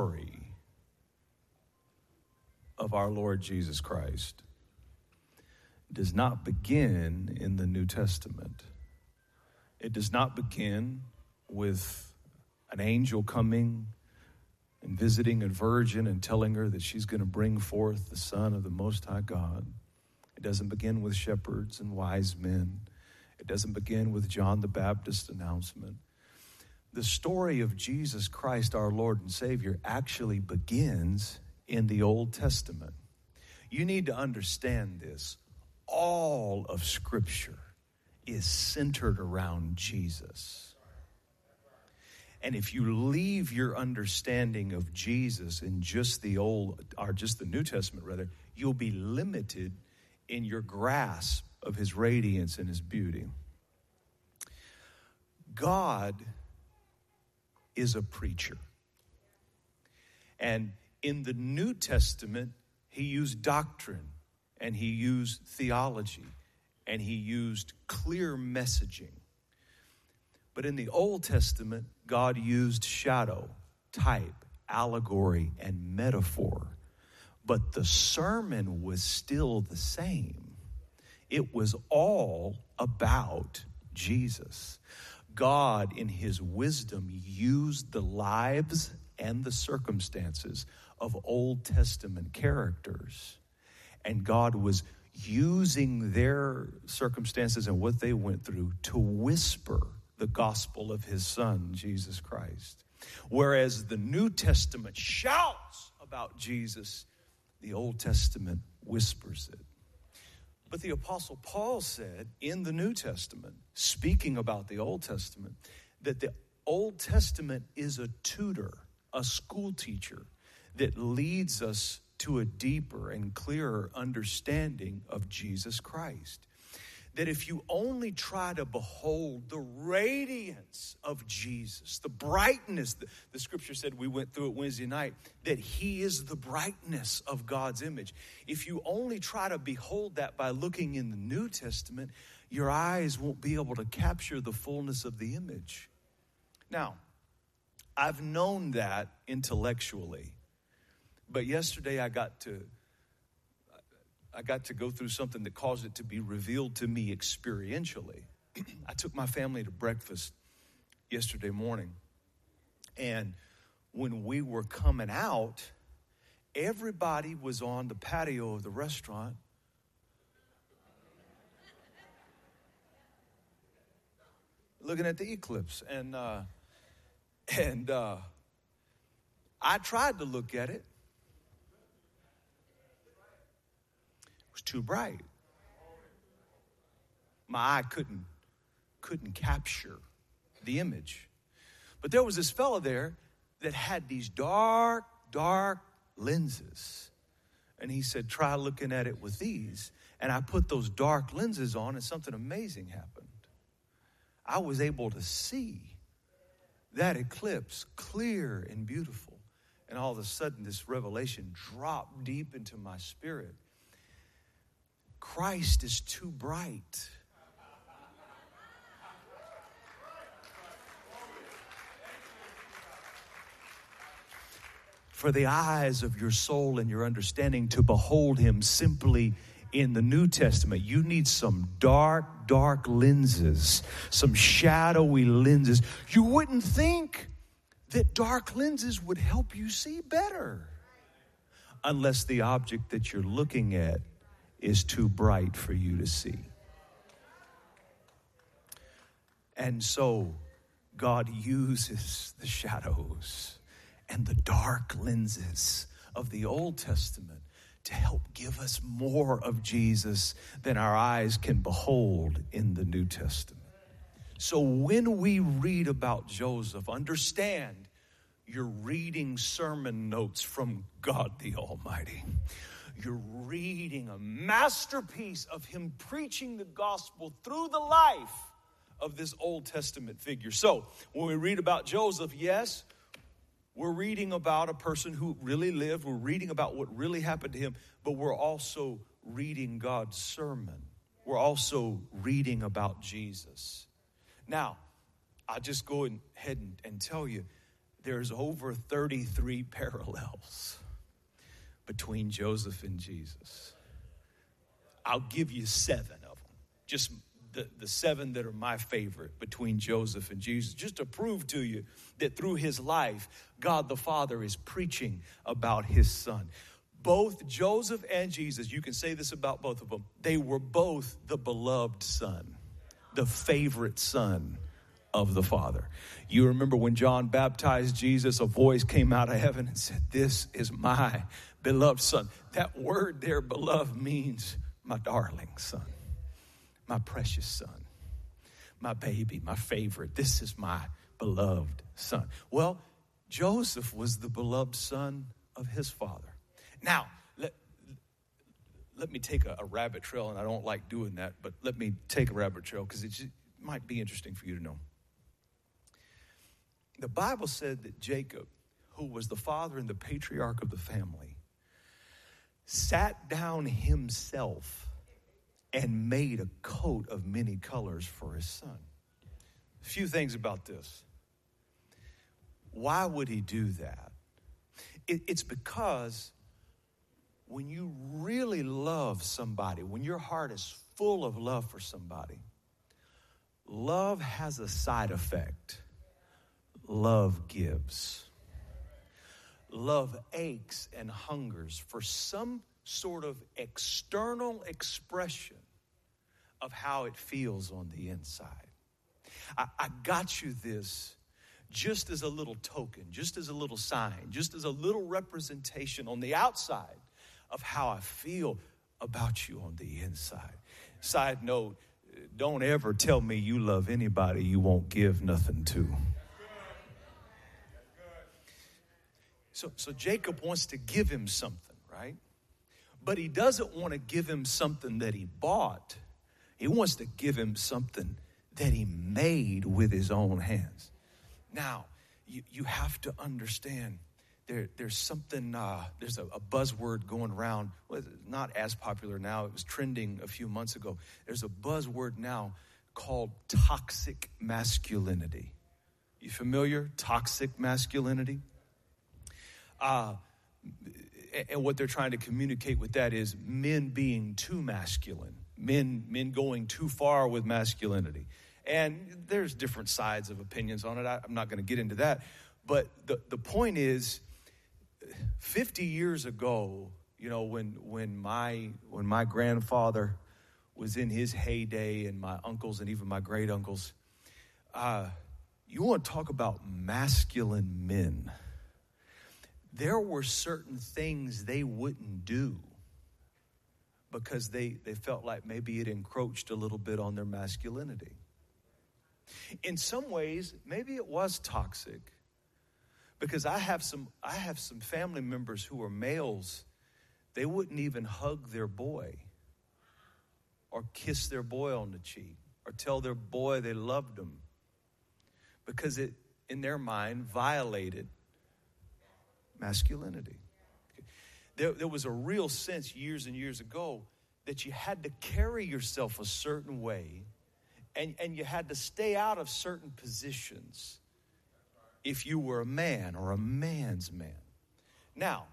story of our Lord Jesus Christ does not begin in the New Testament. It does not begin with an angel coming and visiting a virgin and telling her that she's going to bring forth the Son of the Most High God. It doesn't begin with shepherds and wise men. It doesn't begin with John the Baptist's announcement. The story of Jesus Christ, our Lord and Savior, actually begins in the Old Testament. You need to understand this. All of Scripture is centered around Jesus. And if you leave your understanding of Jesus in just the old or just the New Testament rather, you'll be limited in your grasp of his radiance and his beauty. God is a preacher. And in the New Testament, he used doctrine and he used theology and he used clear messaging. But in the Old Testament, God used shadow, type, allegory, and metaphor. But the sermon was still the same. It was all about Jesus. God, in his wisdom, used the lives and the circumstances of Old Testament characters. And God was using their circumstances and what they went through to whisper the gospel of his son, Jesus Christ. Whereas the New Testament shouts about Jesus, the Old Testament whispers it. But the Apostle Paul said in the New Testament, speaking about the Old Testament, that the Old Testament is a tutor, a school teacher that leads us to a deeper and clearer understanding of Jesus Christ. That if you only try to behold the radiance of Jesus, the brightness, the, the, scripture said we went through it Wednesday night, that He is the brightness of God's image. If you only try to behold that by looking in the New Testament, your eyes won't be able to capture the fullness of the image. Now, I've known that intellectually. But yesterday I got to I got to go through something that caused it to be revealed to me experientially. I took my family to breakfast yesterday morning. And when we were coming out, everybody was on the patio of the restaurant. Looking at the eclipse, and uh, and uh, I tried to look at it, was too bright. My eye couldn't couldn't capture the image. But there was this fellow there that had these dark, dark lenses. And he said, try looking at it with these. And I put those dark lenses on, and something amazing happened. I was able to see that eclipse clear and beautiful. And all of a sudden, this revelation dropped deep into my spirit. Christ is too bright. For the eyes of your soul and your understanding to behold him simply in the New Testament. You need some dark, dark lenses, some shadowy lenses. You wouldn't think that dark lenses would help you see better unless the object that you're looking at is too bright for you to see. And so God uses the shadows and the dark lenses of the Old Testament to help give us more of Jesus than our eyes can behold in the New Testament. So when we read about Joseph, understand you're reading sermon notes from God the Almighty you're reading a masterpiece of him preaching the gospel through the life of this Old Testament figure. So, when we read about Joseph, yes, we're reading about a person who really lived, we're reading about what really happened to him, but we're also reading God's sermon. We're also reading about Jesus. Now, I'll just go ahead and, and tell you there's over 33 parallels between Joseph and Jesus. I'll give you seven of them. Just the, the seven that are my favorite between Joseph and Jesus, just to prove to you that through his life, God the Father is preaching about his son. Both Joseph and Jesus, you can say this about both of them, they were both the beloved son, the favorite son of the Father. You remember when John baptized Jesus, a voice came out of heaven and said, This is my beloved son. That word there, beloved, means my darling son my precious son, my baby, my favorite. This is my beloved son. Well, Joseph was the beloved son of his father. Now, let, let me take a, a rabbit trail, and I don't like doing that, but let me take a rabbit trail because it might be interesting for you to know. The Bible said that Jacob, who was the father and the patriarch of the family, sat down himself and made a coat of many colors for his son. A few things about this. Why would he do that? It, it's because when you really love somebody, when your heart is full of love for somebody, love has a side effect. Love gives. Love aches and hungers for some sort of external expression of how it feels on the inside. I, I, got you this just as a little token, just as a little sign, just as a little representation on the outside of how I feel about you on the inside. Side note, don't ever tell me you love anybody you won't give nothing to. So, so Jacob wants to give him something, right? But he doesn't want to give him something that he bought. He wants to give him something that he made with his own hands. Now, you, you have to understand there, there's something, uh, there's a, a, buzzword going around, well, not as popular now, it was trending a few months ago. There's a buzzword now called toxic masculinity. You familiar? Toxic masculinity? Uh, and what they're trying to communicate with that is men being too masculine, men men going too far with masculinity. And there's different sides of opinions on it. I, am not going to get into that. But the, the point is, 50 years ago, you know, when when my when my grandfather was in his heyday, and my uncles and even my great uncles, uh, you want to talk about masculine men there were certain things they wouldn't do because they, they felt like maybe it encroached a little bit on their masculinity. In some ways, maybe it was toxic because I have some I have some family members who are males, they wouldn't even hug their boy or kiss their boy on the cheek or tell their boy they loved him because it in their mind violated masculinity. There, there was a real sense years and years ago that you had to carry yourself a certain way and, and you had to stay out of certain positions if you were a man or a man's man. Now,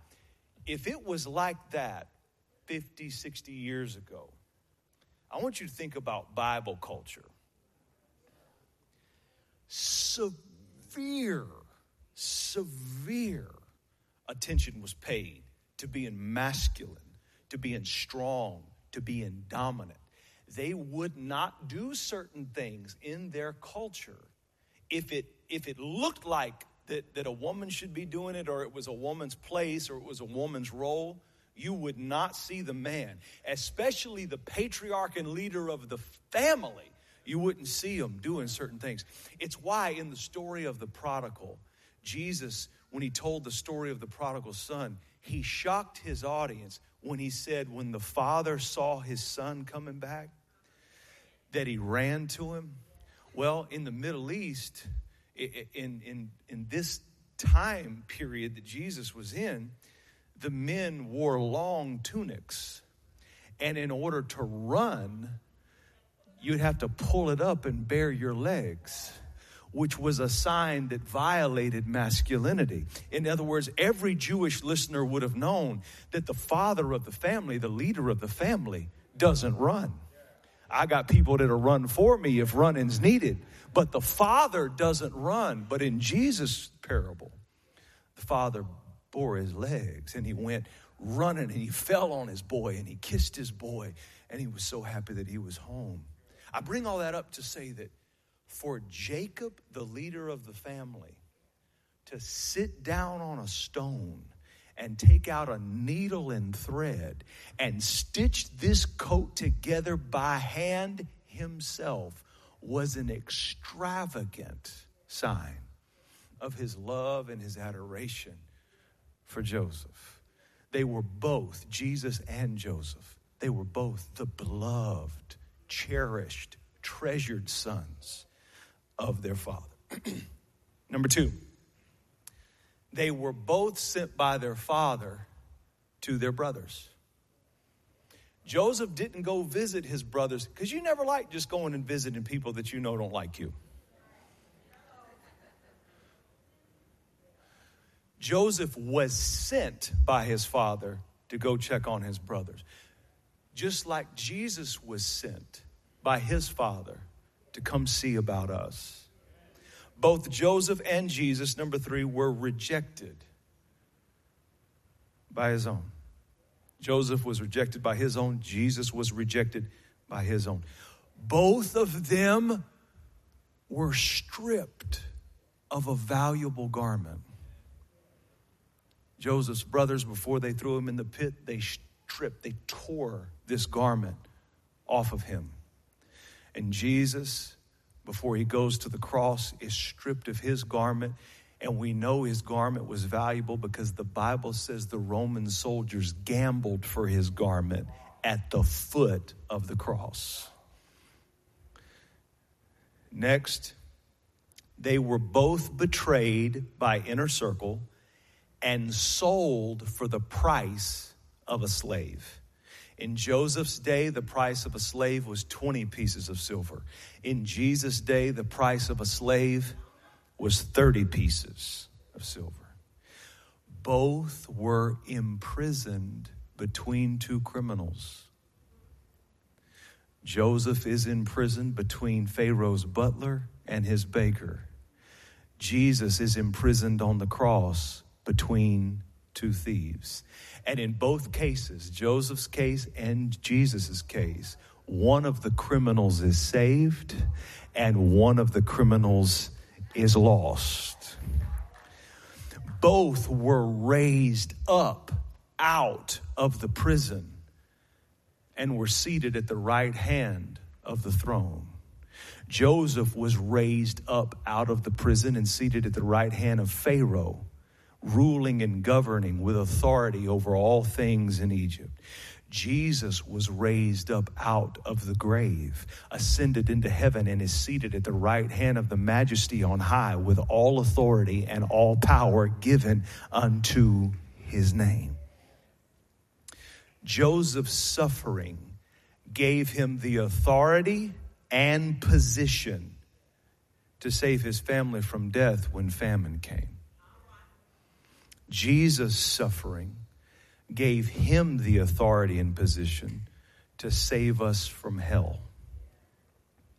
if it was like that 50, 60 years ago, I want you to think about Bible culture. Severe, severe attention was paid to being masculine, to being strong, to being dominant. They would not do certain things in their culture if it if it looked like that, that a woman should be doing it or it was a woman's place or it was a woman's role, you would not see the man, especially the patriarch and leader of the family. You wouldn't see him doing certain things. It's why in the story of the prodigal, Jesus when he told the story of the prodigal son, he shocked his audience when he said, when the father saw his son coming back, that he ran to him. Well, in the Middle East, in, in, in this time period that Jesus was in, the men wore long tunics. And in order to run, you'd have to pull it up and bare your legs. Which was a sign that violated masculinity. In other words, every Jewish listener would have known that the father of the family, the leader of the family, doesn't run. I got people that'll run for me if running's needed, but the father doesn't run. But in Jesus' parable, the father bore his legs and he went running and he fell on his boy and he kissed his boy and he was so happy that he was home. I bring all that up to say that for Jacob, the leader of the family, to sit down on a stone and take out a needle and thread and stitch this coat together by hand himself was an extravagant sign of his love and his adoration for Joseph. They were both, Jesus and Joseph, they were both the beloved, cherished, treasured sons of their father. Number two, they were both sent by their father to their brothers. Joseph didn't go visit his brothers because you never like just going and visiting people that you know don't like you. Joseph was sent by his father to go check on his brothers. Just like Jesus was sent by his father to come see about us both Joseph and Jesus, number three, were rejected by his own. Joseph was rejected by his own, Jesus was rejected by his own. Both of them were stripped of a valuable garment. Joseph's brothers, before they threw him in the pit, they stripped, they tore this garment off of him. And Jesus before he goes to the cross is stripped of his garment. And we know his garment was valuable because the Bible says the Roman soldiers gambled for his garment at the foot of the cross. Next, they were both betrayed by inner circle and sold for the price of a slave. In Joseph's day, the price of a slave was 20 pieces of silver. In Jesus' day, the price of a slave was 30 pieces of silver. Both were imprisoned between two criminals. Joseph is in prison between Pharaoh's butler and his baker. Jesus is imprisoned on the cross between two thieves. And in both cases, Joseph's case and Jesus' case, one of the criminals is saved and one of the criminals is lost. Both were raised up out of the prison and were seated at the right hand of the throne. Joseph was raised up out of the prison and seated at the right hand of Pharaoh ruling and governing with authority over all things in Egypt. Jesus was raised up out of the grave, ascended into heaven, and is seated at the right hand of the majesty on high with all authority and all power given unto his name. Joseph's suffering gave him the authority and position to save his family from death when famine came. Jesus' suffering gave him the authority and position to save us from hell.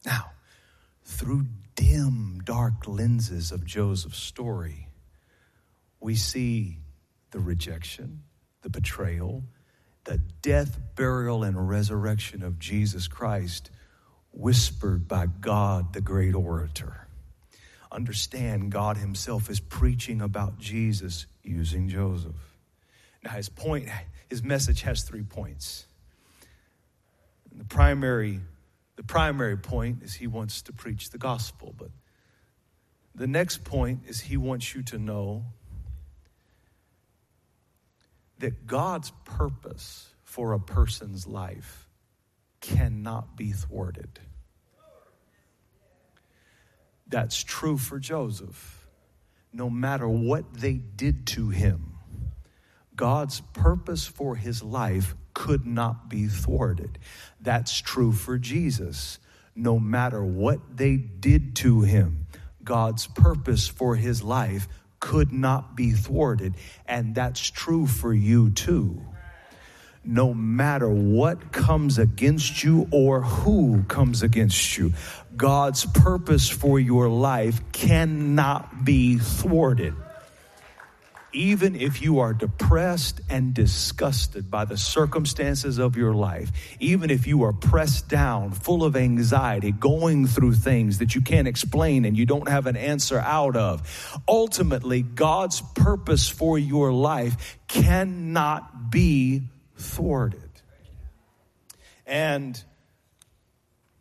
Now, through dim, dark lenses of Joseph's story, we see the rejection, the betrayal, the death, burial, and resurrection of Jesus Christ whispered by God, the great orator. Understand, God Himself is preaching about Jesus using Joseph. Now, his point, his message has three points. The primary, the primary point is he wants to preach the gospel, but the next point is he wants you to know that God's purpose for a person's life cannot be thwarted. That's true for Joseph no matter what they did to him, God's purpose for his life could not be thwarted. That's true for Jesus. No matter what they did to him, God's purpose for his life could not be thwarted. And that's true for you too. No matter what comes against you or who comes against you, God's purpose for your life cannot be thwarted. Even if you are depressed and disgusted by the circumstances of your life, even if you are pressed down, full of anxiety, going through things that you can't explain and you don't have an answer out of, ultimately, God's purpose for your life cannot be thwarted. And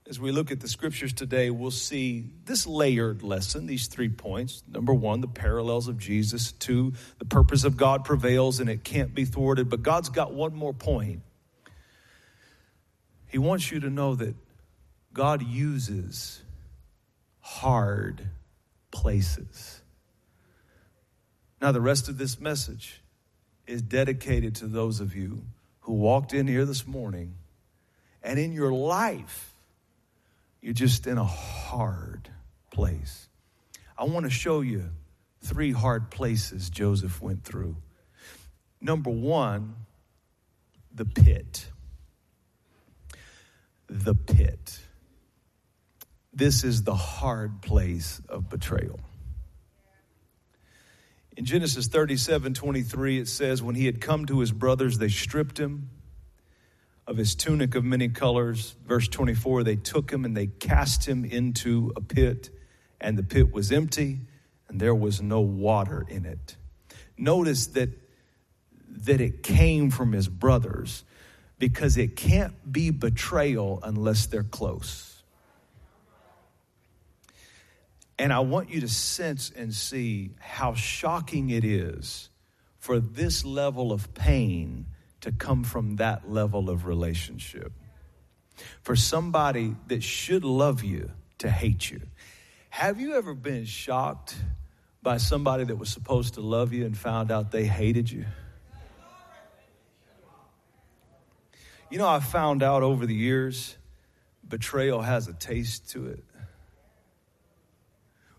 as we look at the scriptures today, we'll see this layered lesson, these three points. Number one, the parallels of Jesus. Two, the purpose of God prevails and it can't be thwarted. But God's got one more point. He wants you to know that God uses hard places. Now, the rest of this message is dedicated to those of you who walked in here this morning and in your life you're just in a hard place. I want to show you three hard places Joseph went through. Number one, the pit. The pit. This is the hard place of betrayal. In Genesis 37 23, it says, When he had come to his brothers, they stripped him of his tunic of many colors. Verse 24 they took him and they cast him into a pit, and the pit was empty, and there was no water in it. Notice that, that it came from his brothers because it can't be betrayal unless they're close. And I want you to sense and see how shocking it is for this level of pain to come from that level of relationship. For somebody that should love you to hate you. Have you ever been shocked by somebody that was supposed to love you and found out they hated you? You know, I found out over the years, betrayal has a taste to it.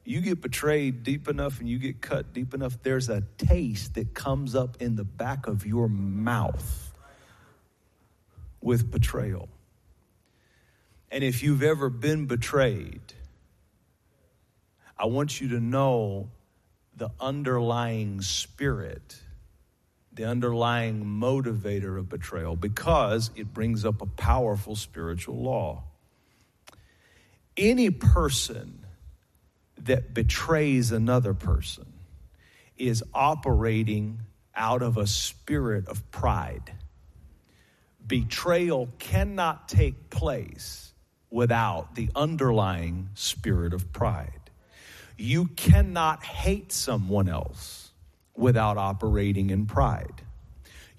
You get betrayed deep enough and you get cut deep enough, there's a taste that comes up in the back of your mouth with betrayal. And if you've ever been betrayed, I want you to know the underlying spirit, the underlying motivator of betrayal, because it brings up a powerful spiritual law. Any person that betrays another person is operating out of a spirit of pride. Betrayal cannot take place without the underlying spirit of pride. You cannot hate someone else without operating in pride.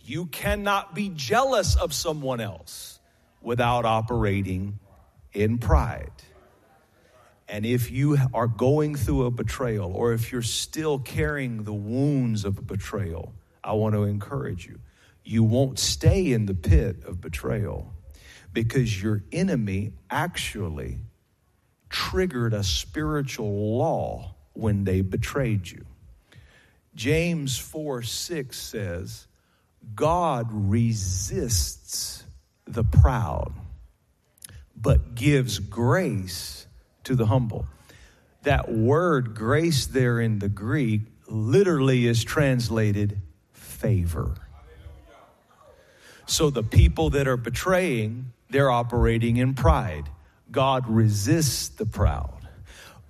You cannot be jealous of someone else without operating in pride. And if you are going through a betrayal, or if you're still carrying the wounds of a betrayal, I want to encourage you. You won't stay in the pit of betrayal because your enemy actually triggered a spiritual law when they betrayed you. James 4 6 says, God resists the proud, but gives grace to the humble. That word grace there in the Greek literally is translated favor. So the people that are betraying, they're operating in pride. God resists the proud.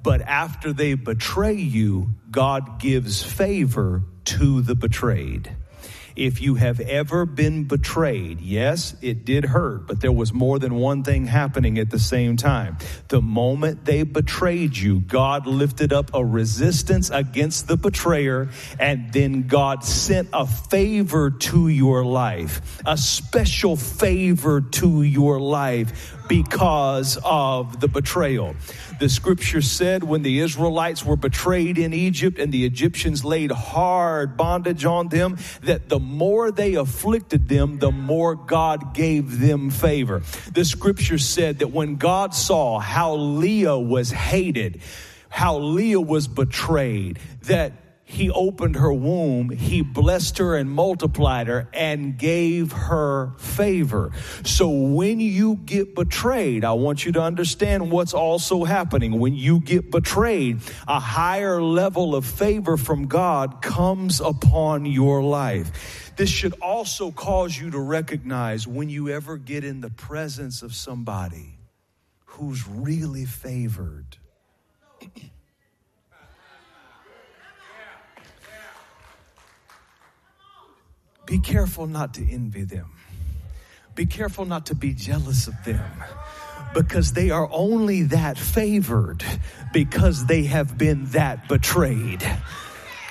But after they betray you, God gives favor to the betrayed. If you have ever been betrayed, yes, it did hurt, but there was more than one thing happening at the same time. The moment they betrayed you, God lifted up a resistance against the betrayer, and then God sent a favor to your life, a special favor to your life because of the betrayal. The scripture said when the Israelites were betrayed in Egypt and the Egyptians laid hard bondage on them, that the more they afflicted them, the more God gave them favor. The scripture said that when God saw how Leah was hated, how Leah was betrayed, that he opened her womb, he blessed her and multiplied her and gave her favor. So when you get betrayed, I want you to understand what's also happening. When you get betrayed, a higher level of favor from God comes upon your life. This should also cause you to recognize when you ever get in the presence of somebody who's really favored. Be careful not to envy them. Be careful not to be jealous of them because they are only that favored because they have been that betrayed.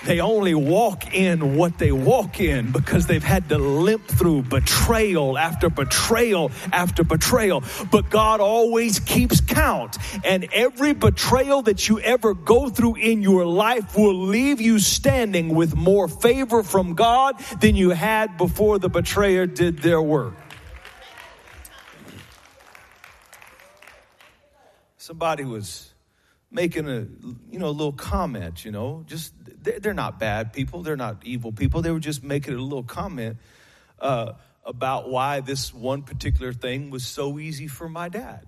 They only walk in what they walk in because they've had to limp through betrayal after betrayal after betrayal. But God always keeps count. And every betrayal that you ever go through in your life will leave you standing with more favor from God than you had before the betrayer did their work. Somebody was making a you know a little comment you know just they're not bad people. They're not evil people. They were just making a little comment uh, about why this one particular thing was so easy for my dad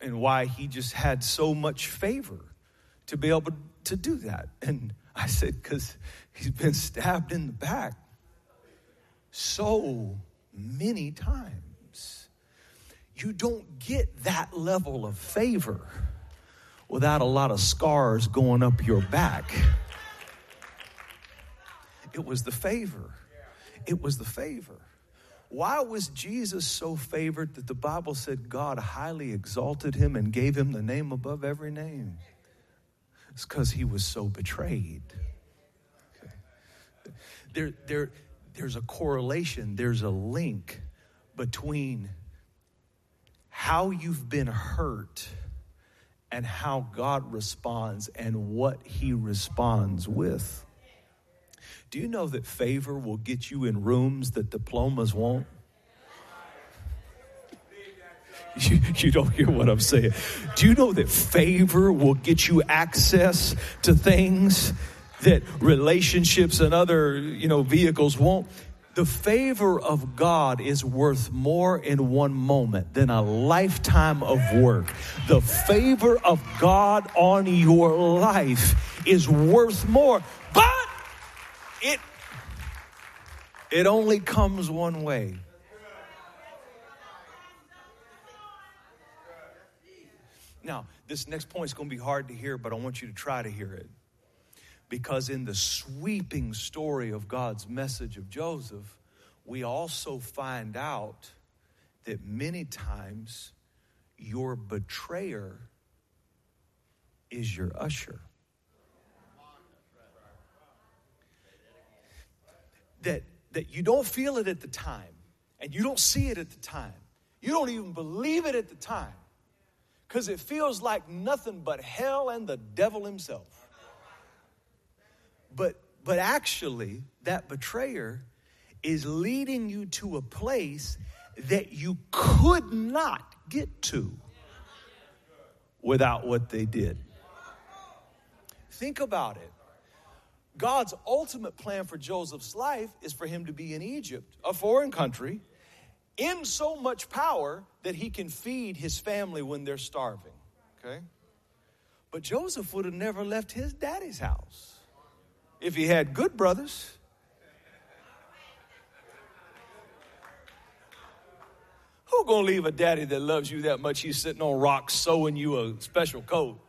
and why he just had so much favor to be able to do that. And i said because he's been stabbed in the back so many times. You don't get that level of favor without a lot of scars going up your back. It was the favor. It was the favor. Why was Jesus so favored that the Bible said God highly exalted him and gave him the name above every name? It's because he was so betrayed. Okay. There, there, there's a correlation, there's a link between how you've been hurt and how God responds and what he responds with. Do you know that favor will get you in rooms that diplomas won't? You, you, don't hear what I'm saying. Do you know that favor will get you access to things that relationships and other, you know, vehicles won't? The favor of God is worth more in one moment than a lifetime of work. The favor of God on your life is worth more, but it it only comes one way. Now, this next point is going to be hard to hear, but I want you to try to hear it. Because in the sweeping story of God's message of Joseph, we also find out that many times your betrayer is your usher. That, that you don't feel it at the time, and you don't see it at the time. You don't even believe it at the time because it feels like nothing but hell and the devil himself. But but actually, that betrayer is leading you to a place that you could not get to without what they did. Think about it. God's ultimate plan for Joseph's life is for him to be in Egypt, a foreign country, in so much power that he can feed his family when they're starving. Okay? But Joseph would have never left his daddy's house if he had good brothers. Who gonna leave a daddy that loves you that much? He's sitting on rocks, sewing you a special coat,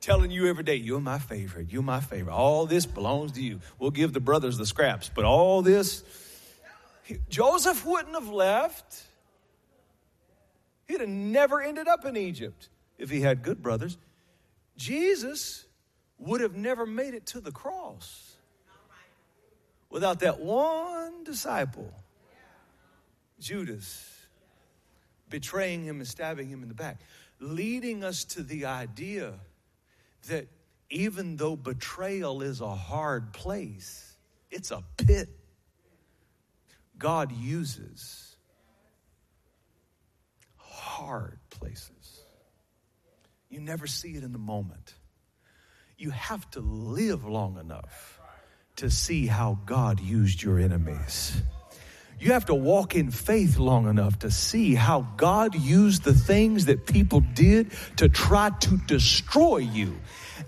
telling you every day, "You're my favorite. You're my favorite. All this belongs to you. We'll give the brothers the scraps, but all this." Joseph wouldn't have left. He'd have never ended up in Egypt if he had good brothers. Jesus would have never made it to the cross without that one disciple, Judas, betraying him and stabbing him in the back, leading us to the idea that even though betrayal is a hard place, it's a pit. God uses hard places. You never see it in the moment. You have to live long enough to see how God used your enemies. You have to walk in faith long enough to see how God used the things that people did to try to destroy you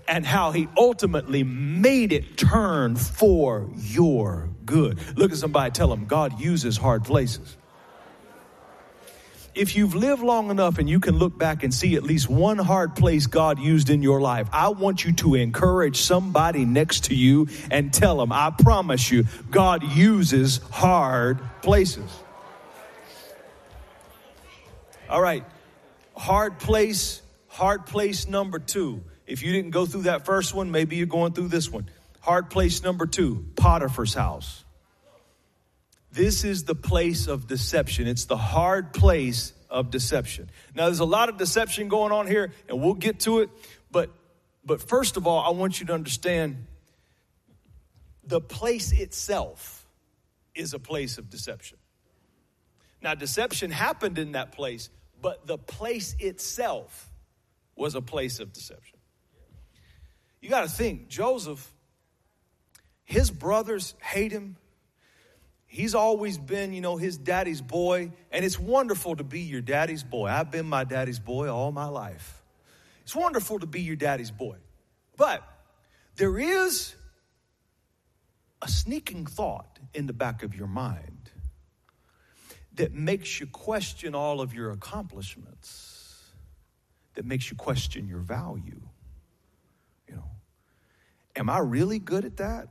and how he ultimately made it turn for your good. Look at somebody, tell them God uses hard places if you've lived long enough and you can look back and see at least one hard place God used in your life, I want you to encourage somebody next to you and tell them, I promise you, God uses hard places. All right, hard place, hard place number two. If you didn't go through that first one, maybe you're going through this one. Hard place number two, Potiphar's house. This is the place of deception. It's the hard place of deception. Now, there's a lot of deception going on here, and we'll get to it. But, but first of all, I want you to understand the place itself is a place of deception. Now, deception happened in that place, but the place itself was a place of deception. You got to think, Joseph, his brothers hate him he's always been, you know, his daddy's boy, and it's wonderful to be your daddy's boy. I've been my daddy's boy all my life. It's wonderful to be your daddy's boy. But there is a sneaking thought in the back of your mind that makes you question all of your accomplishments, that makes you question your value. You know, am I really good at that?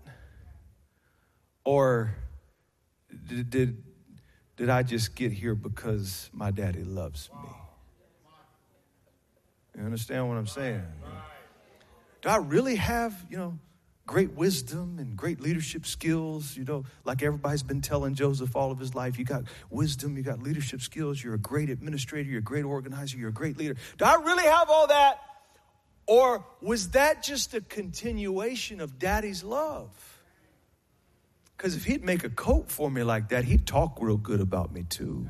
Or did, did, did I just get here because my daddy loves me? You understand what I'm saying? Do I really have, you know, great wisdom and great leadership skills? You know, like everybody's been telling Joseph all of his life, you got wisdom, you got leadership skills, you're a great administrator, you're a great organizer, you're a great leader. Do I really have all that? Or was that just a continuation of daddy's love? Because if he'd make a coat for me like that, he'd talk real good about me too.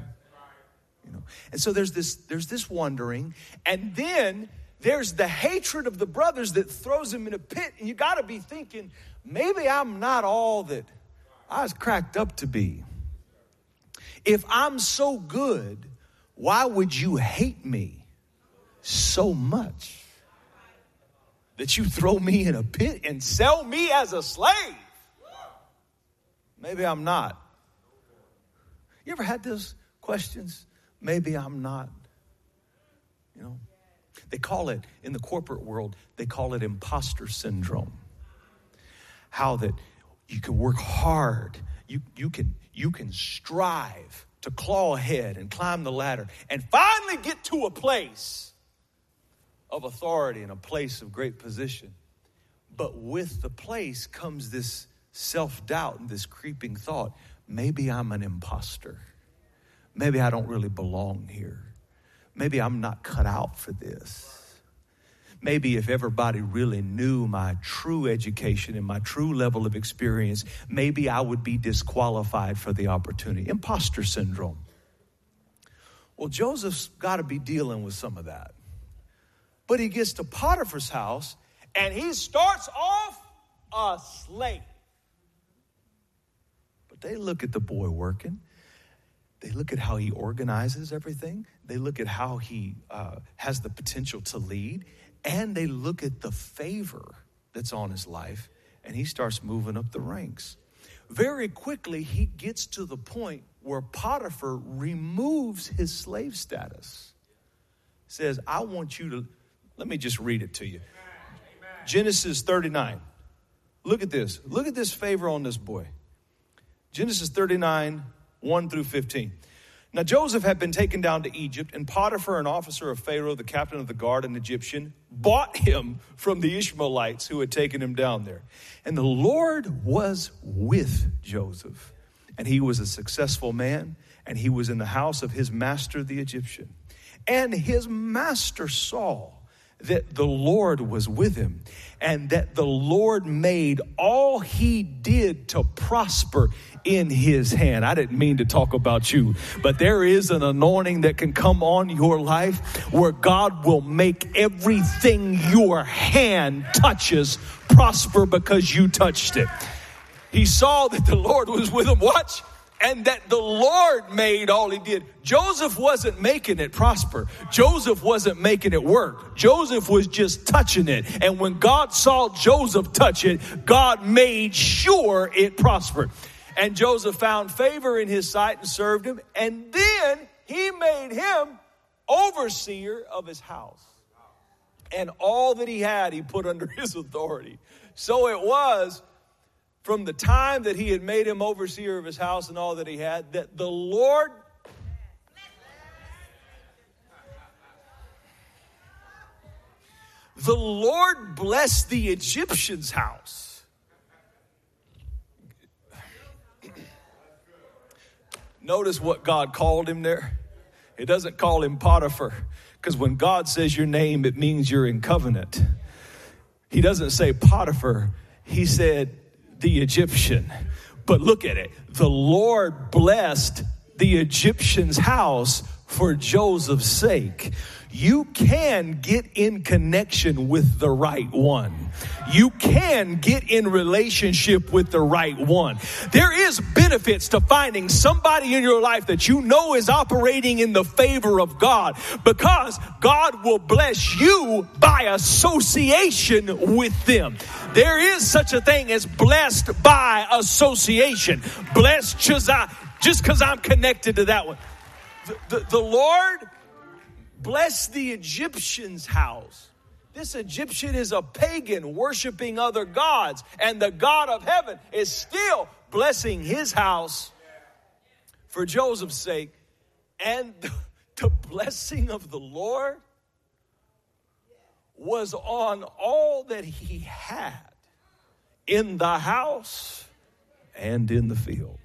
You know. And so there's this there's this wondering, and then there's the hatred of the brothers that throws him in a pit, and you got to be thinking, maybe I'm not all that I was cracked up to be. If I'm so good, why would you hate me so much that you throw me in a pit and sell me as a slave? Maybe I'm not. You ever had those questions? Maybe I'm not. You know, they call it in the corporate world, they call it imposter syndrome. How that you can work hard, you, you, can, you can strive to claw ahead and climb the ladder and finally get to a place of authority and a place of great position. But with the place comes this self doubt and this creeping thought maybe I'm an imposter. Maybe I don't really belong here. Maybe I'm not cut out for this. Maybe if everybody really knew my true education and my true level of experience, maybe I would be disqualified for the opportunity. Imposter syndrome. Well, Joseph's got to be dealing with some of that. But he gets to Potiphar's house and he starts off a slave they look at the boy working. They look at how he organizes everything. They look at how he uh, has the potential to lead. And they look at the favor that's on his life. And he starts moving up the ranks. Very quickly, he gets to the point where Potiphar removes his slave status. Says, I want you to, let me just read it to you. Genesis 39. Look at this. Look at this favor on this boy. Genesis 39, 1 through 15. Now Joseph had been taken down to Egypt, and Potiphar, an officer of Pharaoh, the captain of the guard, an Egyptian, bought him from the Ishmaelites who had taken him down there. And the Lord was with Joseph, and he was a successful man, and he was in the house of his master, the Egyptian. And his master saw that the Lord was with him and that the Lord made all he did to prosper in his hand. I didn't mean to talk about you, but there is an anointing that can come on your life where God will make everything your hand touches prosper because you touched it. He saw that the Lord was with him. Watch and that the Lord made all he did. Joseph wasn't making it prosper. Joseph wasn't making it work. Joseph was just touching it. And when God saw Joseph touch it, God made sure it prospered. And Joseph found favor in his sight and served him. And then he made him overseer of his house. And all that he had, he put under his authority. So it was from the time that he had made him overseer of his house and all that he had, that the Lord the Lord blessed the Egyptian's house. Notice what God called him there. It doesn't call him Potiphar, because when God says your name, it means you're in covenant. He doesn't say Potiphar, he said the Egyptian. But look at it. The Lord blessed the Egyptian's house for Joseph's sake you can get in connection with the right one. You can get in relationship with the right one. There is benefits to finding somebody in your life that you know is operating in the favor of God because God will bless you by association with them. There is such a thing as blessed by association. Blessed just because I'm connected to that one. The, the, the Lord bless the Egyptian's house. This Egyptian is a pagan worshiping other gods, and the God of heaven is still blessing his house for Joseph's sake. And the blessing of the Lord was on all that he had in the house and in the field.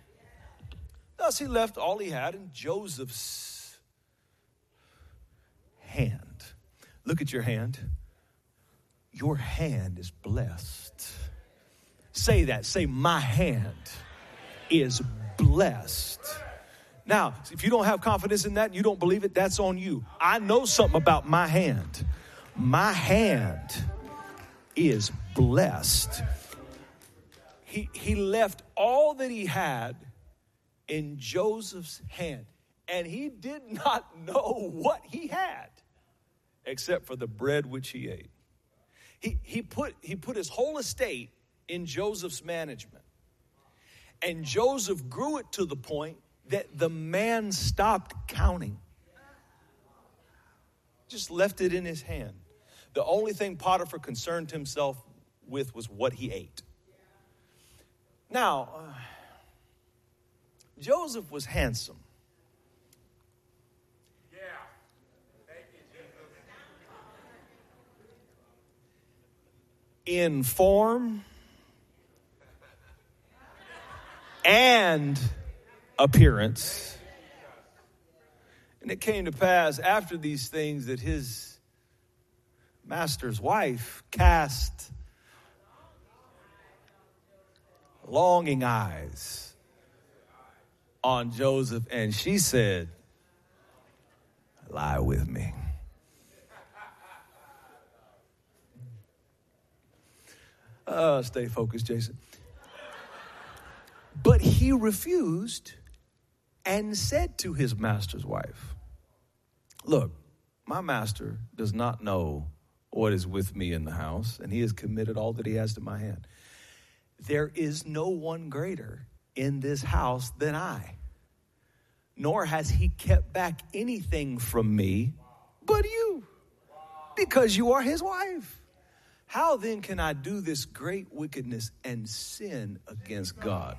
Thus, he left all he had in Joseph's hand. Look at your hand. Your hand is blessed. Say that. Say, My hand is blessed. Now, if you don't have confidence in that, you don't believe it, that's on you. I know something about my hand. My hand is blessed. He, he left all that he had in Joseph's hand, and he did not know what he had except for the bread which he ate. He, he, put, he put his whole estate in Joseph's management. And Joseph grew it to the point that the man stopped counting, just left it in his hand. The only thing Potiphar concerned himself with was what he ate. Now, uh, Joseph was handsome. In form and appearance. And it came to pass after these things that his master's wife cast longing eyes on Joseph, and she said, Lie with me. Uh, stay focused, Jason. But he refused and said to his master's wife, Look, my master does not know what is with me in the house, and he has committed all that he has to my hand. There is no one greater in this house than I, nor has he kept back anything from me but you, because you are his wife. How then can I do this great wickedness and sin against God?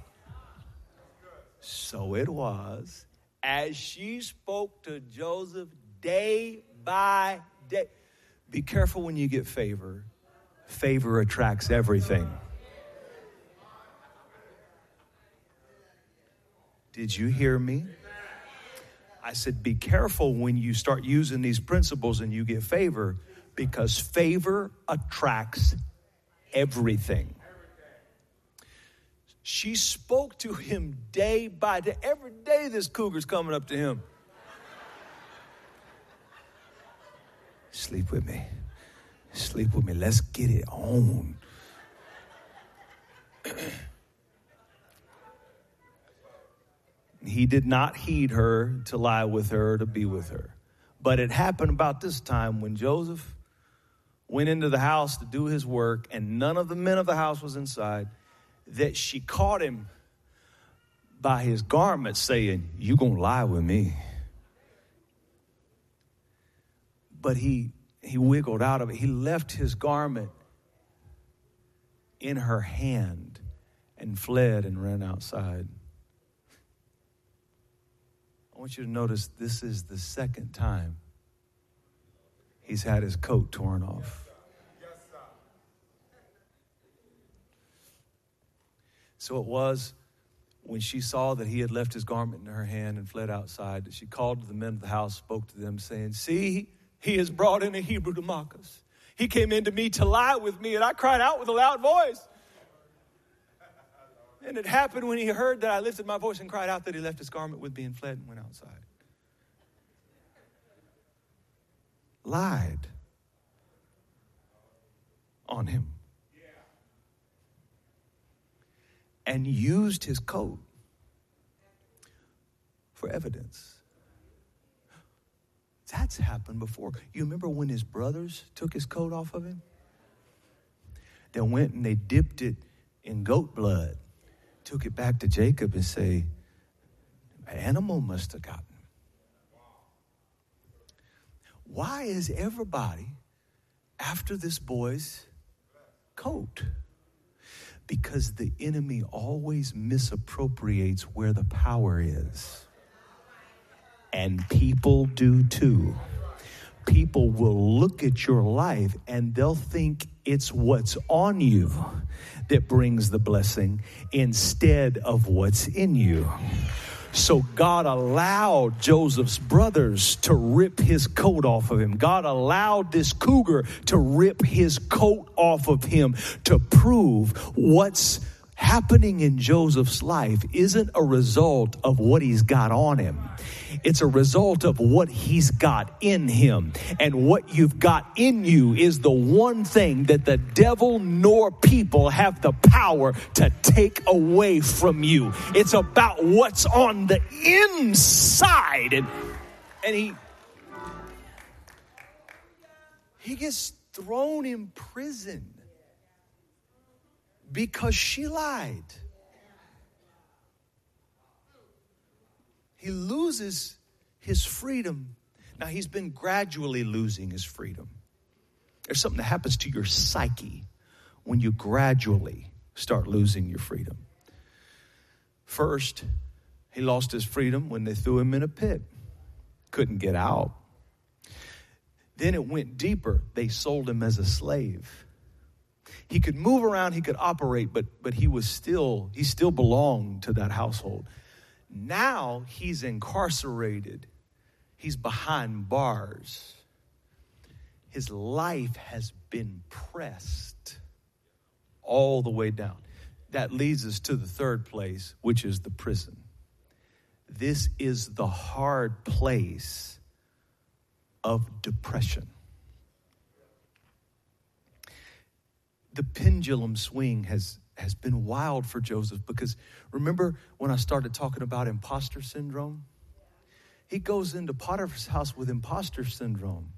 So it was as she spoke to Joseph day by day. Be careful when you get favor, favor attracts everything. Did you hear me? I said, be careful when you start using these principles and you get favor Because favor attracts everything. She spoke to him day by day. Every day, this cougar's coming up to him. Sleep with me. Sleep with me. Let's get it on. he did not heed her to lie with her, to be with her. But it happened about this time when Joseph went into the house to do his work, and none of the men of the house was inside, that she caught him by his garment saying, You gonna lie with me. But he he wiggled out of it. He left his garment in her hand and fled and ran outside. I want you to notice this is the second time he's had his coat torn off. So it was when she saw that he had left his garment in her hand and fled outside that she called to the men of the house, spoke to them, saying, See, he has brought in a Hebrew to mock us. He came into me to lie with me, and I cried out with a loud voice. And it happened when he heard that I lifted my voice and cried out that he left his garment with me and fled and went outside. Lied on him. And used his coat for evidence. That's happened before. You remember when his brothers took his coat off of him? They went and they dipped it in goat blood took it back to Jacob and say, animal must have gotten. Why is everybody after this boy's coat? Because the enemy always misappropriates where the power is. And people do too. People will look at your life and they'll think it's what's on you that brings the blessing instead of what's in you. So God allowed Joseph's brothers to rip his coat off of him. God allowed this cougar to rip his coat off of him to prove what's happening in Joseph's life isn't a result of what he's got on him. It's a result of what he's got in him. And what you've got in you is the one thing that the devil nor people have the power to take away from you. It's about what's on the inside. And, and he, he gets thrown in prison because she lied. he loses his freedom. Now, he's been gradually losing his freedom. There's something that happens to your psyche when you gradually start losing your freedom. First, he lost his freedom when they threw him in a pit, couldn't get out. Then it went deeper. They sold him as a slave. He could move around, he could operate, but, but he was still, he still belonged to that household. Now he's incarcerated, he's behind bars. His life has been pressed all the way down. That leads us to the third place, which is the prison. This is the hard place of depression. The pendulum swing has has been wild for Joseph because remember when I started talking about imposter syndrome? He goes into Potiphar's house with imposter syndrome,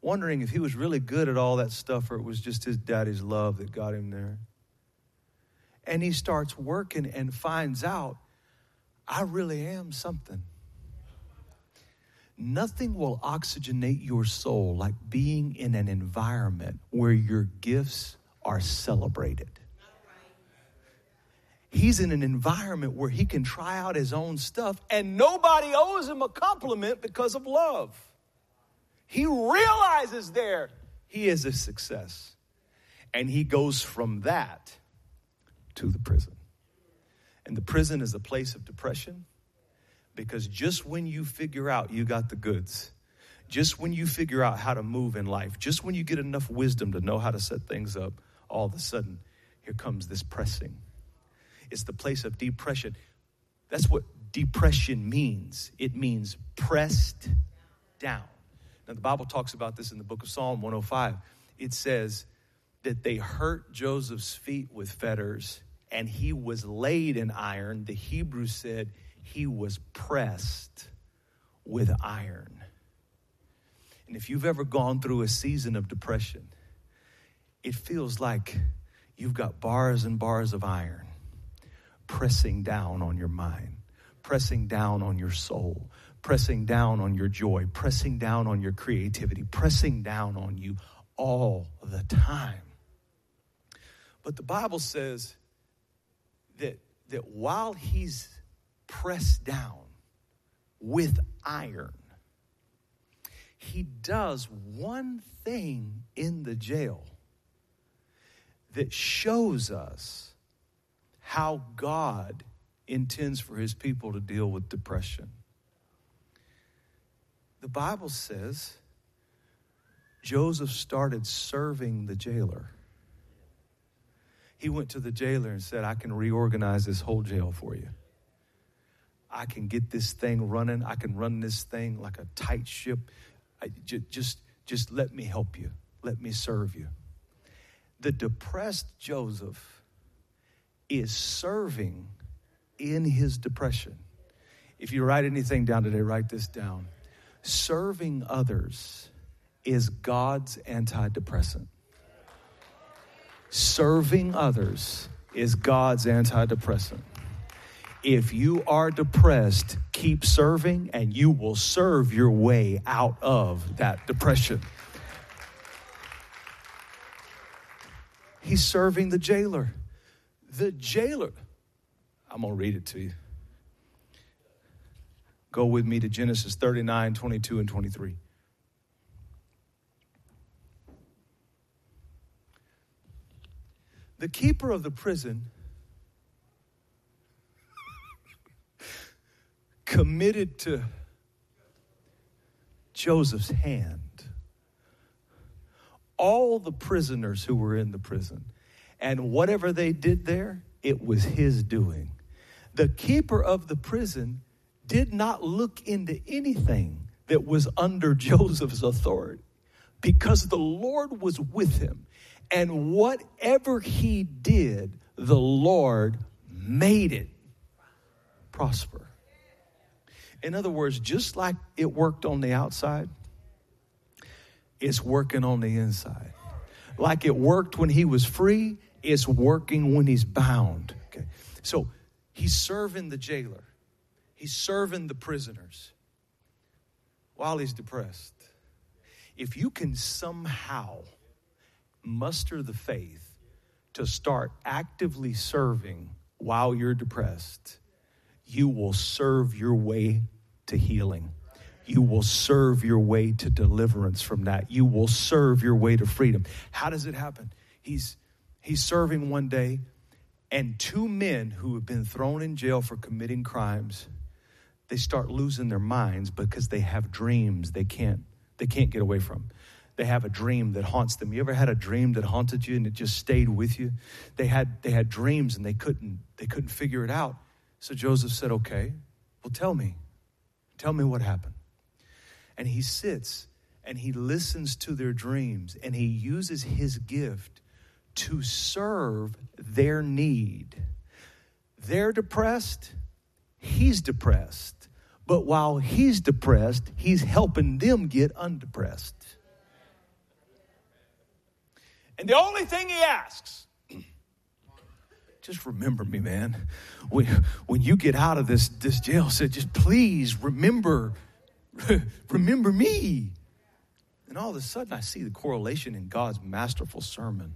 wondering if he was really good at all that stuff or it was just his daddy's love that got him there. And he starts working and finds out, I really am something. Nothing will oxygenate your soul like being in an environment where your gifts are celebrated he's in an environment where he can try out his own stuff and nobody owes him a compliment because of love. He realizes there he is a success. And he goes from that to the prison. And the prison is a place of depression because just when you figure out you got the goods, just when you figure out how to move in life, just when you get enough wisdom to know how to set things up, all of a sudden, here comes this pressing. It's the place of depression. That's what depression means it means pressed down. Now, the Bible talks about this in the book of Psalm 105. It says that they hurt Joseph's feet with fetters and he was laid in iron. The Hebrew said he was pressed with iron. And if you've ever gone through a season of depression, it feels like you've got bars and bars of iron pressing down on your mind, pressing down on your soul, pressing down on your joy, pressing down on your creativity, pressing down on you all the time. But the Bible says that, that while he's pressed down with iron, he does one thing in the jail that shows us how God intends for his people to deal with depression. The Bible says Joseph started serving the jailer. He went to the jailer and said, I can reorganize this whole jail for you. I can get this thing running. I can run this thing like a tight ship. I, just, just let me help you. Let me serve you. The depressed Joseph is serving in his depression. If you write anything down today, write this down. Serving others is God's antidepressant. Serving others is God's antidepressant. If you are depressed, keep serving and you will serve your way out of that depression. He's serving the jailer. The jailer, I'm going to read it to you. Go with me to Genesis 39, 22, and 23. The keeper of the prison committed to Joseph's hand all the prisoners who were in the prison. And whatever they did there, it was his doing. The keeper of the prison did not look into anything that was under Joseph's authority because the Lord was with him. And whatever he did, the Lord made it prosper. In other words, just like it worked on the outside, it's working on the inside. Like it worked when he was free, it's working when he's bound. Okay. So he's serving the jailer, he's serving the prisoners while he's depressed. If you can somehow muster the faith to start actively serving while you're depressed, you will serve your way to healing you will serve your way to deliverance from that. You will serve your way to freedom. How does it happen? He's he's serving one day and two men who have been thrown in jail for committing crimes, they start losing their minds because they have dreams they can't they can't get away from. They have a dream that haunts them. You ever had a dream that haunted you and it just stayed with you? They had they had dreams and they couldn't they couldn't figure it out. So Joseph said, "Okay, well tell me. Tell me what happened." and he sits and he listens to their dreams and he uses his gift to serve their need. They're depressed, he's depressed. But while he's depressed, he's helping them get undepressed. And the only thing he asks, just remember me, man. When, when you get out of this, this jail, said, just please remember Remember me. And all of a sudden, I see the correlation in God's masterful sermon.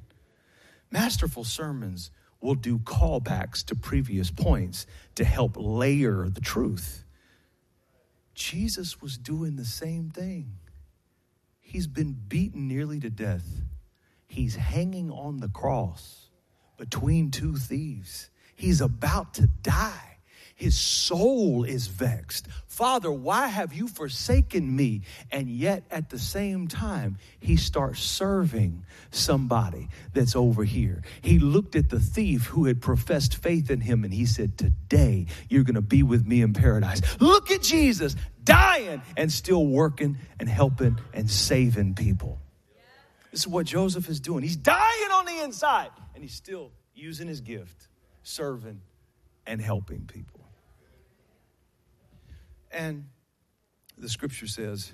Masterful sermons will do callbacks to previous points to help layer the truth. Jesus was doing the same thing. He's been beaten nearly to death. He's hanging on the cross between two thieves. He's about to die. his soul is vexed. Father, why have you forsaken me? And yet at the same time, he starts serving somebody that's over here. He looked at the thief who had professed faith in him and he said, Today you're going to be with me in paradise. Look at Jesus dying and still working and helping and saving people. This is what Joseph is doing. He's dying on the inside and he's still using his gift, serving and helping people. And the scripture says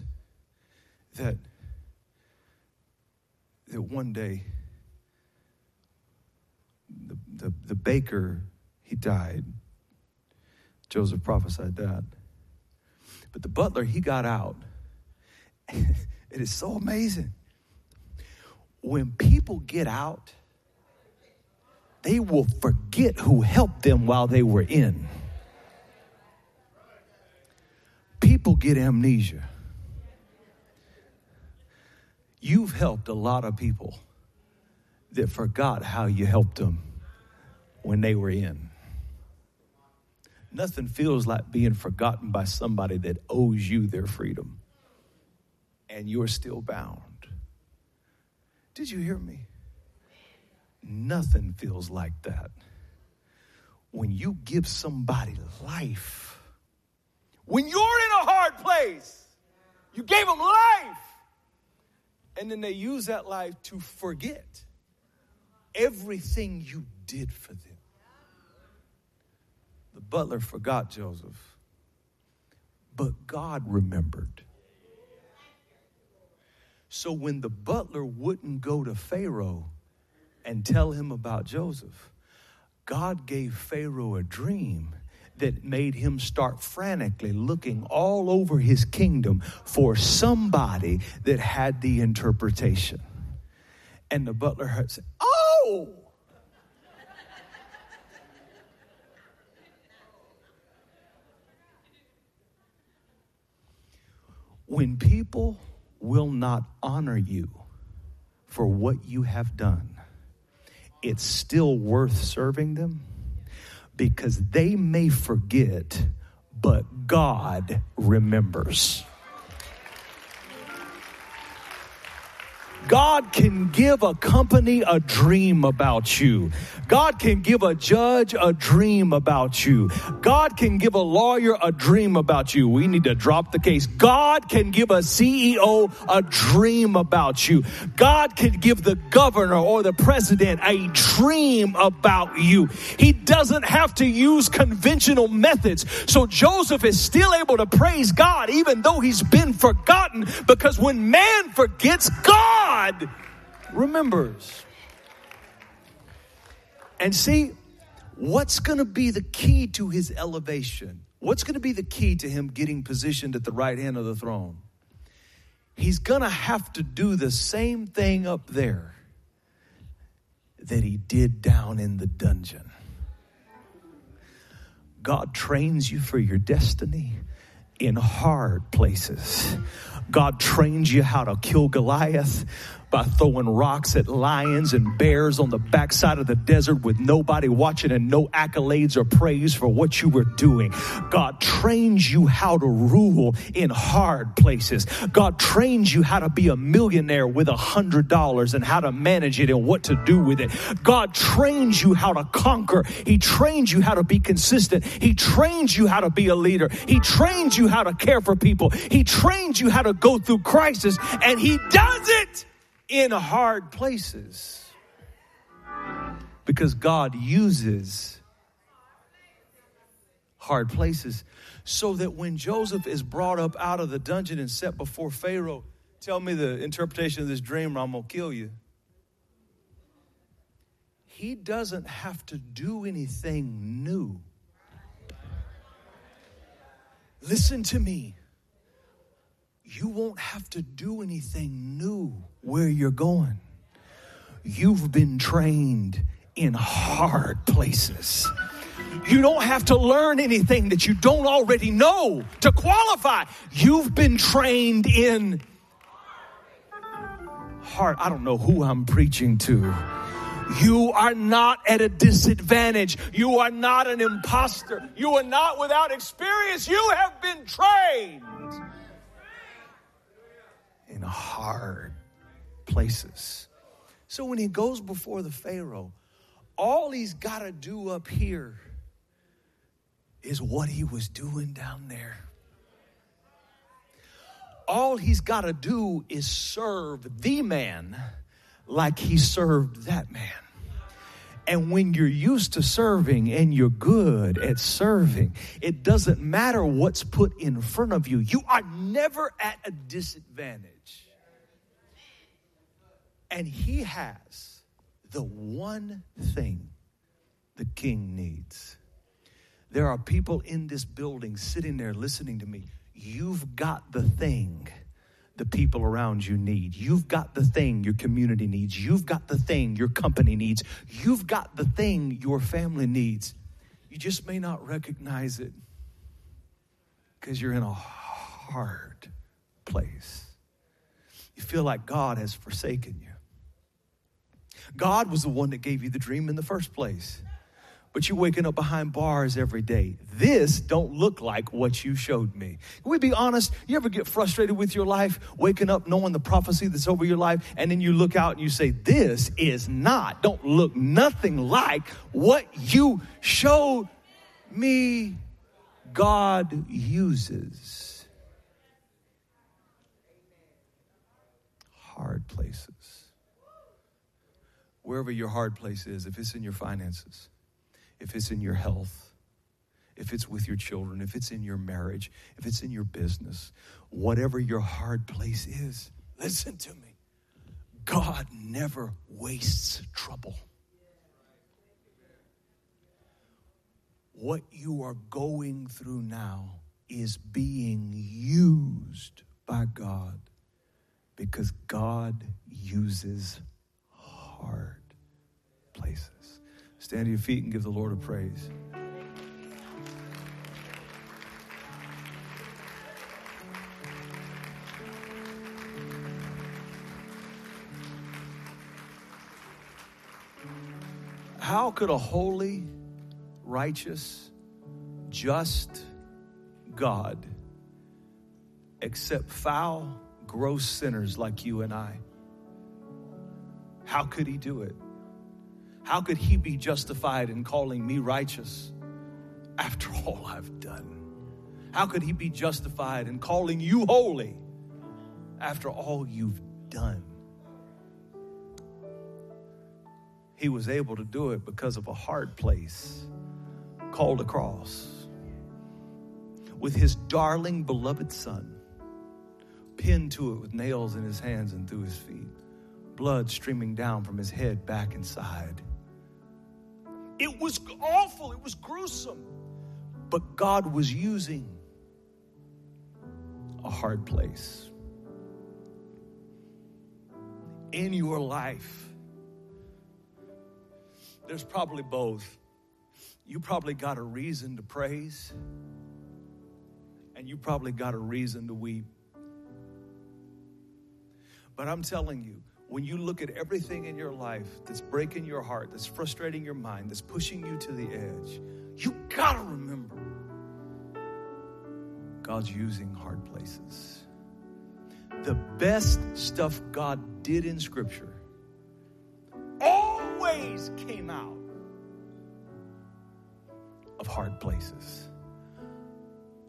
that, that one day the, the, the baker, he died. Joseph prophesied that. But the butler, he got out. it is so amazing. When people get out, they will forget who helped them while they were in. people get amnesia. You've helped a lot of people that forgot how you helped them when they were in. Nothing feels like being forgotten by somebody that owes you their freedom and you're still bound. Did you hear me? Nothing feels like that. When you give somebody life when you're in a hard place, you gave them life. And then they use that life to forget everything you did for them. The butler forgot Joseph, but God remembered. So when the butler wouldn't go to Pharaoh and tell him about Joseph, God gave Pharaoh a dream that made him start frantically looking all over his kingdom for somebody that had the interpretation. And the butler heard say, Oh! when people will not honor you for what you have done, it's still worth serving them because they may forget, but God remembers. God can give a company a dream about you. God can give a judge a dream about you. God can give a lawyer a dream about you. We need to drop the case. God can give a CEO a dream about you. God can give the governor or the president a dream about you. He doesn't have to use conventional methods. So Joseph is still able to praise God even though he's been forgotten because when man forgets God, God remembers. And see, what's going to be the key to his elevation? What's going to be the key to him getting positioned at the right hand of the throne? He's going to have to do the same thing up there that he did down in the dungeon. God trains you for your destiny in hard places. God trains you how to kill Goliath by throwing rocks at lions and bears on the backside of the desert with nobody watching and no accolades or praise for what you were doing. God trains you how to rule in hard places. God trains you how to be a millionaire with a hundred dollars and how to manage it and what to do with it. God trains you how to conquer. He trains you how to be consistent. He trains you how to be a leader. He trains you how to care for people. He trains you how to go through crisis and he does it in hard places because God uses hard places so that when Joseph is brought up out of the dungeon and set before Pharaoh, tell me the interpretation of this dream or I'm going to kill you. He doesn't have to do anything new. Listen to me you won't have to do anything new where you're going. You've been trained in hard places. You don't have to learn anything that you don't already know to qualify. You've been trained in hard. I don't know who I'm preaching to. You are not at a disadvantage. You are not an imposter. You are not without experience. You have been trained in hard places. So when he goes before the Pharaoh, all he's got to do up here is what he was doing down there. All he's got to do is serve the man like he served that man. And when you're used to serving and you're good at serving, it doesn't matter what's put in front of you. You are never at a disadvantage. And he has the one thing the king needs. There are people in this building sitting there listening to me. You've got the thing the people around you need. You've got the thing your community needs. You've got the thing your company needs. You've got the thing your family needs. You just may not recognize it because you're in a hard place. You feel like God has forsaken you. God was the one that gave you the dream in the first place but you're waking up behind bars every day. This don't look like what you showed me. Can we be honest? You ever get frustrated with your life, waking up knowing the prophecy that's over your life, and then you look out and you say, This is not, don't look nothing like what you showed me God uses. Hard places. Wherever your hard place is, if it's in your finances, if it's in your health, if it's with your children, if it's in your marriage, if it's in your business, whatever your hard place is, listen to me. God never wastes trouble. What you are going through now is being used by God because God uses hard places. Stand to your feet and give the Lord a praise. How could a holy, righteous, just God accept foul, gross sinners like you and I? How could he do it? How could he be justified in calling me righteous after all I've done? How could he be justified in calling you holy after all you've done? He was able to do it because of a hard place called a cross with his darling beloved son pinned to it with nails in his hands and through his feet, blood streaming down from his head back inside. It was awful, it was gruesome. But God was using a hard place in your life. There's probably both. You probably got a reason to praise, and you probably got a reason to weep. But I'm telling you, when you look at everything in your life that's breaking your heart, that's frustrating your mind, that's pushing you to the edge, you gotta remember God's using hard places. The best stuff God did in Scripture always came out of hard places,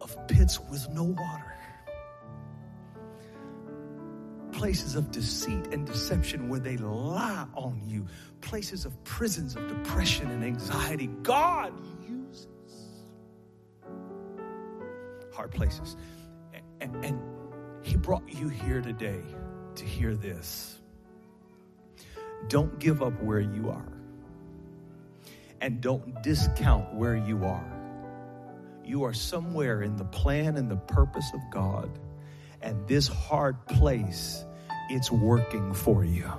of pits with no water places of deceit and deception where they lie on you, places of prisons of depression and anxiety. God uses hard places. And, and, He brought you here today to hear this. Don't give up where you are, and don't discount where you are. You are somewhere in the plan and the purpose of God. And this hard place, it's working for you.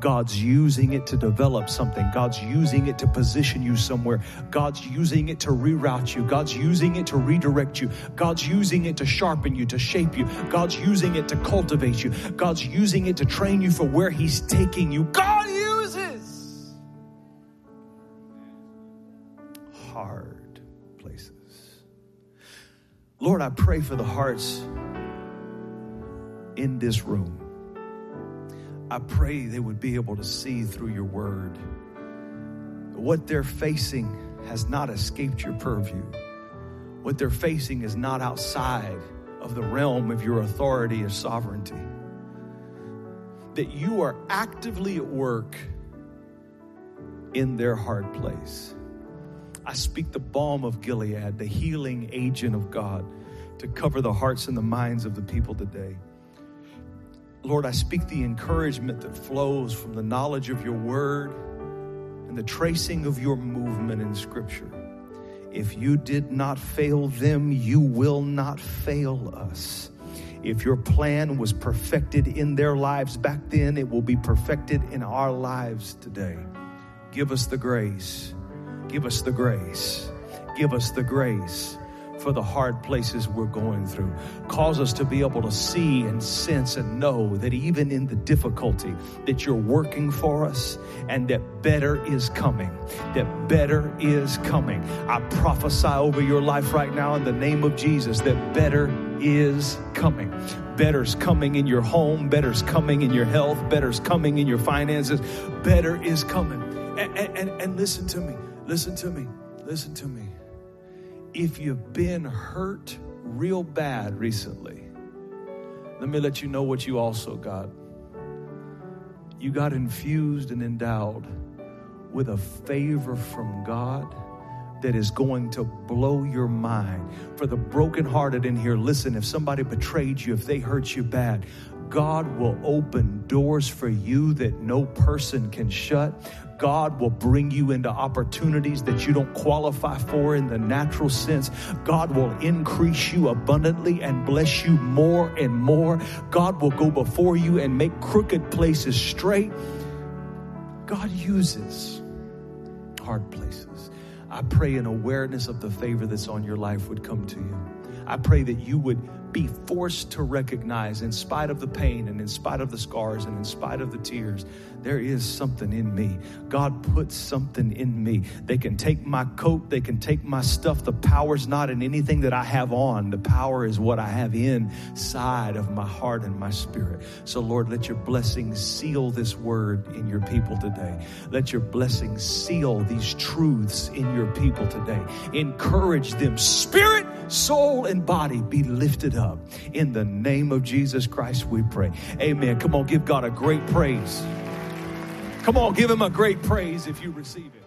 God's using it to develop something. God's using it to position you somewhere. God's using it to reroute you. God's using it to redirect you. God's using it to sharpen you, to shape you. God's using it to cultivate you. God's using it to train you for where He's taking you. God uses hard places. Lord, I pray for the hearts in this room. I pray they would be able to see through your word. What they're facing has not escaped your purview. What they're facing is not outside of the realm of your authority or sovereignty. That you are actively at work in their hard place. I speak the balm of Gilead, the healing agent of God, to cover the hearts and the minds of the people today. Lord, I speak the encouragement that flows from the knowledge of your word and the tracing of your movement in Scripture. If you did not fail them, you will not fail us. If your plan was perfected in their lives back then, it will be perfected in our lives today. Give us the grace. Give us the grace. Give us the grace for the hard places we're going through. Cause us to be able to see and sense and know that even in the difficulty that you're working for us and that better is coming. That better is coming. I prophesy over your life right now in the name of Jesus that better is coming. Better's coming in your home, better's coming in your health, better's coming in your finances. Better is coming. And, and, and listen to me, listen to me, listen to me if you've been hurt real bad recently, let me let you know what you also got. You got infused and endowed with a favor from God that is going to blow your mind. For the brokenhearted in here, listen, if somebody betrayed you, if they hurt you bad, God will open doors for you that no person can shut. God will bring you into opportunities that you don't qualify for in the natural sense. God will increase you abundantly and bless you more and more. God will go before you and make crooked places straight. God uses hard places. I pray an awareness of the favor that's on your life would come to you. I pray that you would be forced to recognize, in spite of the pain and in spite of the scars and in spite of the tears, there is something in me. God put something in me. They can take my coat, they can take my stuff. The power's not in anything that I have on, the power is what I have inside of my heart and my spirit. So, Lord, let your blessings seal this word in your people today. Let your blessings seal these truths in your people today. Encourage them, spirit, soul, and body be lifted up. In the name of Jesus Christ, we pray. Amen. Come on, give God a great praise. Come on, give him a great praise if you receive it.